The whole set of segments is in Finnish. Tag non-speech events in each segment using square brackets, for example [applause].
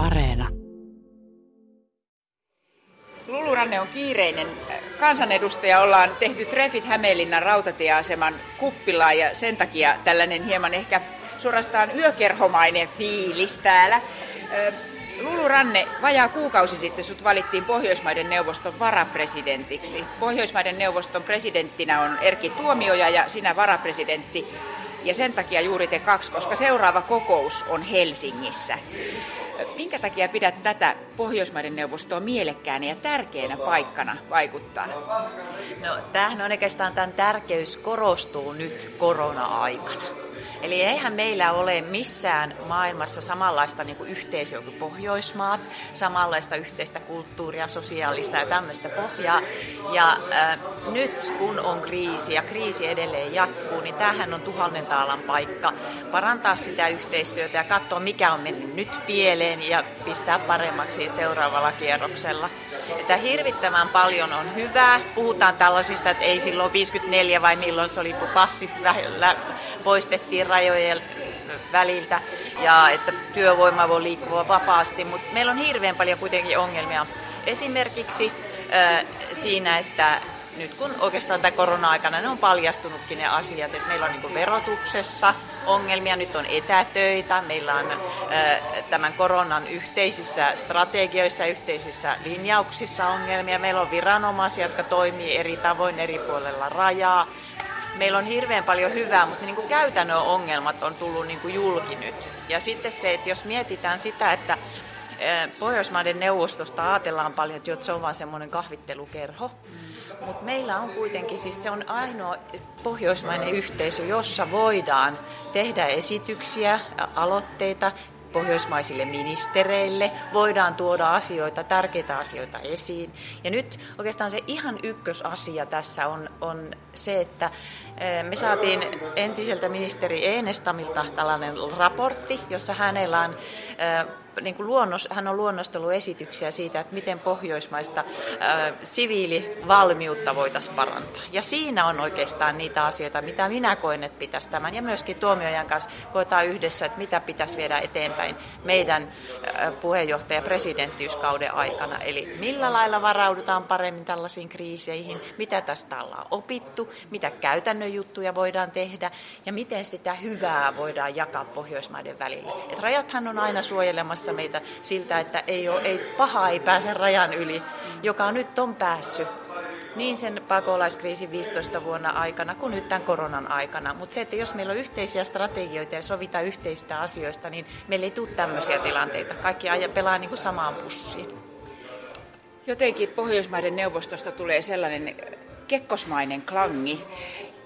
Areena. Luluranne on kiireinen kansanedustaja. Ollaan tehty treffit Hämeenlinnan rautatieaseman kuppilaan ja sen takia tällainen hieman ehkä suorastaan yökerhomainen fiilis täällä. Lulu Ranne, vajaa kuukausi sitten sut valittiin Pohjoismaiden neuvoston varapresidentiksi. Pohjoismaiden neuvoston presidenttinä on Erkki Tuomioja ja sinä varapresidentti. Ja sen takia juuri te kaksi, koska seuraava kokous on Helsingissä. Minkä takia pidät tätä Pohjoismaiden neuvostoa mielekkäänä ja tärkeänä paikkana vaikuttaa? No, tämähän on oikeastaan tämän tärkeys korostuu nyt korona-aikana. Eli eihän meillä ole missään maailmassa samanlaista niin kuin yhteisöä kuin Pohjoismaat, samanlaista yhteistä kulttuuria, sosiaalista ja tämmöistä pohjaa. Ja äh, nyt kun on kriisi ja kriisi edelleen jatkuu, niin tämähän on tuhannen taalan paikka parantaa sitä yhteistyötä ja katsoa mikä on mennyt nyt pieleen ja pistää paremmaksi seuraavalla kierroksella. Että hirvittävän paljon on hyvää. Puhutaan tällaisista, että ei silloin 54 vai milloin se oli, kun passit poistettiin rajojen väliltä ja että työvoima voi liikkua vapaasti, mutta meillä on hirveän paljon kuitenkin ongelmia. Esimerkiksi äh, siinä, että nyt kun oikeastaan tämä korona-aikana ne on paljastunutkin ne asiat, että meillä on niin verotuksessa ongelmia, nyt on etätöitä, meillä on äh, tämän koronan yhteisissä strategioissa, yhteisissä linjauksissa ongelmia, meillä on viranomaisia, jotka toimii eri tavoin eri puolella rajaa, meillä on hirveän paljon hyvää, mutta niin kuin käytännön ongelmat on tullut niin kuin julki nyt. Ja sitten se, että jos mietitään sitä, että Pohjoismaiden neuvostosta ajatellaan paljon, että se on vain semmoinen kahvittelukerho, mutta meillä on kuitenkin, siis se on ainoa pohjoismainen yhteisö, jossa voidaan tehdä esityksiä, aloitteita, pohjoismaisille ministereille, voidaan tuoda asioita, tärkeitä asioita esiin. Ja nyt oikeastaan se ihan ykkösasia tässä on, on se, että eh, me saatiin entiseltä ministeri Enestamilta tällainen raportti, jossa hänellä on eh, niin kuin luonnos, hän on luonnostellut esityksiä siitä, että miten pohjoismaista ää, siviilivalmiutta voitaisiin parantaa. Ja siinä on oikeastaan niitä asioita, mitä minä koen, että pitäisi tämän, ja myöskin tuomiojan kanssa koetaan yhdessä, että mitä pitäisi viedä eteenpäin meidän ää, puheenjohtaja presidenttiyskauden aikana. Eli millä lailla varaudutaan paremmin tällaisiin kriiseihin, mitä tästä ollaan opittu, mitä käytännön juttuja voidaan tehdä, ja miten sitä hyvää voidaan jakaa Pohjoismaiden välille. Et rajathan on aina suojelemassa suojassa meitä siltä, että ei, ole, ei paha ei pääse rajan yli, joka nyt on päässyt niin sen pakolaiskriisin 15 vuonna aikana kuin nyt tämän koronan aikana. Mutta se, että jos meillä on yhteisiä strategioita ja sovitaan yhteistä asioista, niin meillä ei tule tämmöisiä tilanteita. Kaikki pelaa niin kuin samaan pussiin. Jotenkin Pohjoismaiden neuvostosta tulee sellainen kekkosmainen klangi.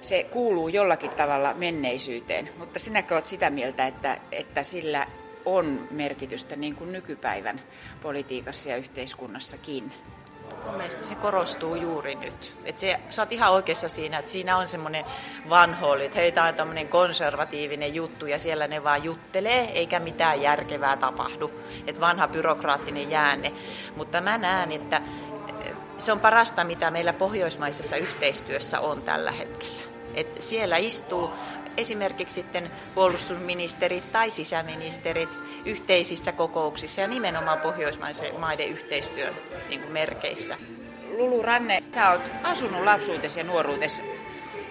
Se kuuluu jollakin tavalla menneisyyteen, mutta sinäkö olet sitä mieltä, että, että sillä on merkitystä niin kuin nykypäivän politiikassa ja yhteiskunnassakin. Mun mielestä se korostuu juuri nyt. Et se, sä oot ihan oikeassa siinä, että siinä on semmoinen vanhooli, että heitä on tämmöinen konservatiivinen juttu ja siellä ne vaan juttelee, eikä mitään järkevää tapahdu. Että vanha byrokraattinen jäänne. Mutta mä näen, että eh, se on parasta, mitä meillä pohjoismaisessa yhteistyössä on tällä hetkellä. Et siellä istuu esimerkiksi sitten puolustusministerit tai sisäministerit yhteisissä kokouksissa ja nimenomaan Pohjoismaiden yhteistyön niin merkeissä. Lulu Ranne, sä oot asunut lapsuutesi ja nuoruutesi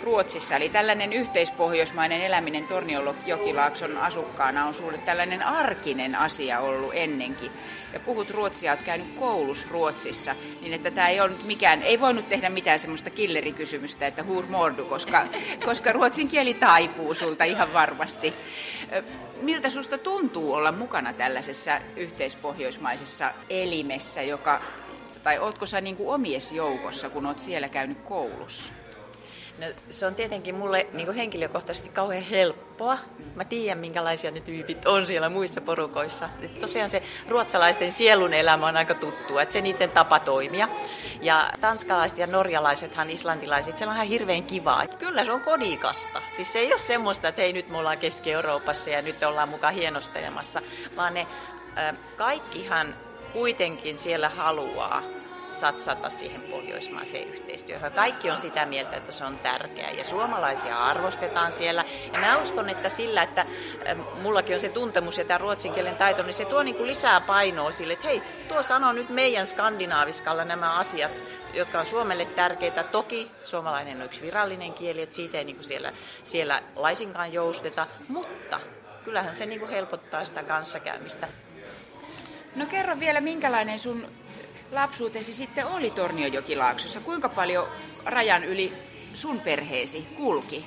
Ruotsissa, eli tällainen yhteispohjoismainen eläminen Torniojokilaakson asukkaana on sulle tällainen arkinen asia ollut ennenkin. Ja puhut ruotsia, olet käynyt koulussa Ruotsissa, niin että tämä ei ollut mikään, ei voinut tehdä mitään semmoista killerikysymystä, että hur mordu, koska, [laughs] koska ruotsin kieli taipuu sulta ihan varmasti. Miltä susta tuntuu olla mukana tällaisessa yhteispohjoismaisessa elimessä, joka, tai ootko sä niin kuin omies joukossa, kun oot siellä käynyt koulussa? No, se on tietenkin mulle niin kuin henkilökohtaisesti kauhean helppoa. Mä tiedän, minkälaisia ne tyypit on siellä muissa porukoissa. Et tosiaan se ruotsalaisten sielun elämä on aika tuttu, että se niiden tapa toimia. Ja tanskalaiset ja norjalaisethan, islantilaiset, se on ihan hirveän kivaa. Et kyllä se on kodikasta. Siis se ei ole semmoista, että hei nyt me ollaan Keski-Euroopassa ja nyt ollaan mukaan hienostelemassa, vaan ne äh, kaikkihan kuitenkin siellä haluaa satsata siihen pohjoismaiseen yhteistyöhön. Kaikki on sitä mieltä, että se on tärkeää ja suomalaisia arvostetaan siellä. Ja mä uskon, että sillä, että mullakin on se tuntemus ja tämä ruotsin kielen taito, niin se tuo niin kuin lisää painoa sille, että hei, tuo sanoo nyt meidän skandinaaviskalla nämä asiat, jotka on Suomelle tärkeitä. Toki suomalainen on yksi virallinen kieli, että siitä ei niin kuin siellä, siellä laisinkaan jousteta, mutta kyllähän se niin kuin helpottaa sitä kanssakäymistä. No kerro vielä, minkälainen sun lapsuutesi sitten oli Torniojokilaaksossa? Kuinka paljon rajan yli sun perheesi kulki?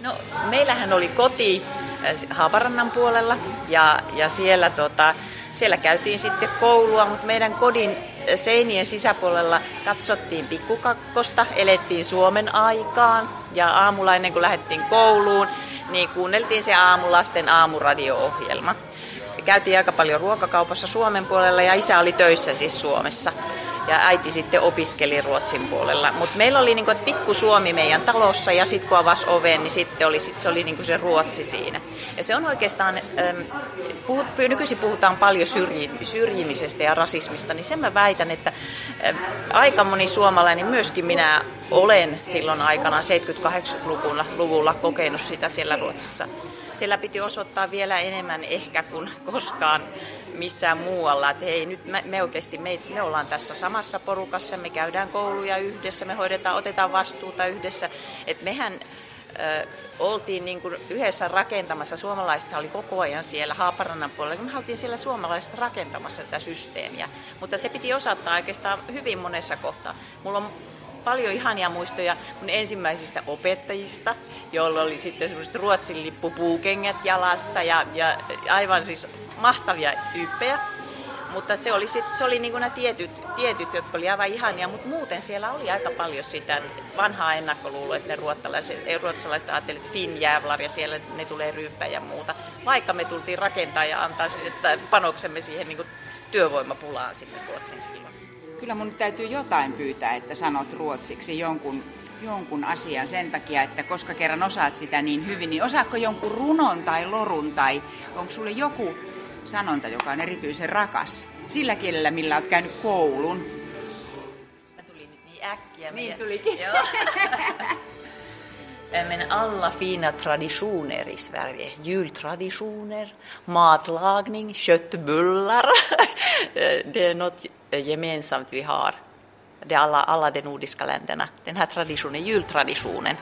No, meillähän oli koti äh, Haaparannan puolella ja, ja siellä, tota, siellä käytiin sitten koulua, mutta meidän kodin äh, seinien sisäpuolella katsottiin pikkukakkosta, elettiin Suomen aikaan ja aamulla ennen kuin lähdettiin kouluun, niin kuunneltiin se aamulasten aamuradio-ohjelma käytiin aika paljon ruokakaupassa Suomen puolella ja isä oli töissä siis Suomessa. Ja äiti sitten opiskeli Ruotsin puolella. Mutta meillä oli niinku, pikku Suomi meidän talossa ja sitten kun avasi oven, niin sitten oli, sit se oli niinku se Ruotsi siinä. Ja se on oikeastaan, ähm, puhut, nykyisin puhutaan paljon syrji, syrjimisestä ja rasismista, niin sen mä väitän, että ähm, aika moni suomalainen, myöskin minä olen silloin aikana 78-luvulla kokenut sitä siellä Ruotsissa siellä piti osoittaa vielä enemmän ehkä kuin koskaan missään muualla. Että hei, nyt me, me oikeasti, me, me ollaan tässä samassa porukassa, me käydään kouluja yhdessä, me hoidetaan, otetaan vastuuta yhdessä. Että mehän ö, oltiin niin kuin yhdessä rakentamassa, suomalaiset oli koko ajan siellä Haaparannan puolella, me oltiin siellä suomalaiset rakentamassa tätä systeemiä. Mutta se piti osata oikeastaan hyvin monessa kohtaa. Mulla on paljon ihania muistoja mun ensimmäisistä opettajista, joilla oli sitten semmoiset ruotsin lippupuukengät jalassa ja, ja aivan siis mahtavia tyyppejä. Mutta se oli, sit, se oli niinku nämä tietyt, tietyt, jotka oli aivan ihania, mutta muuten siellä oli aika paljon sitä vanhaa ennakkoluuloa, että ne ruotsalaiset, ruotsalaiset ajattelivat, että Finn Jävlar ja siellä ne tulee ryyppää ja muuta. Vaikka me tultiin rakentaa ja antaa sitten panoksemme siihen niinku työvoimapulaan sitten Ruotsin silloin. Kyllä mun täytyy jotain pyytää, että sanot ruotsiksi jonkun, jonkun asian sen takia, että koska kerran osaat sitä niin hyvin, niin osaatko jonkun runon tai lorun tai onko sulle joku sanonta, joka on erityisen rakas sillä kielellä, millä olet käynyt koulun? Mä tulin nyt niin äkkiä. Niin tulikin. Joo. [laughs] Men alla fina traditioner i Sverige, jultraditioner, matlagning, köttbullar, [laughs] det är något Eh, gemensamt vi har. Det alla, alla de nordiska länderna. Den här traditionen, jultraditionen.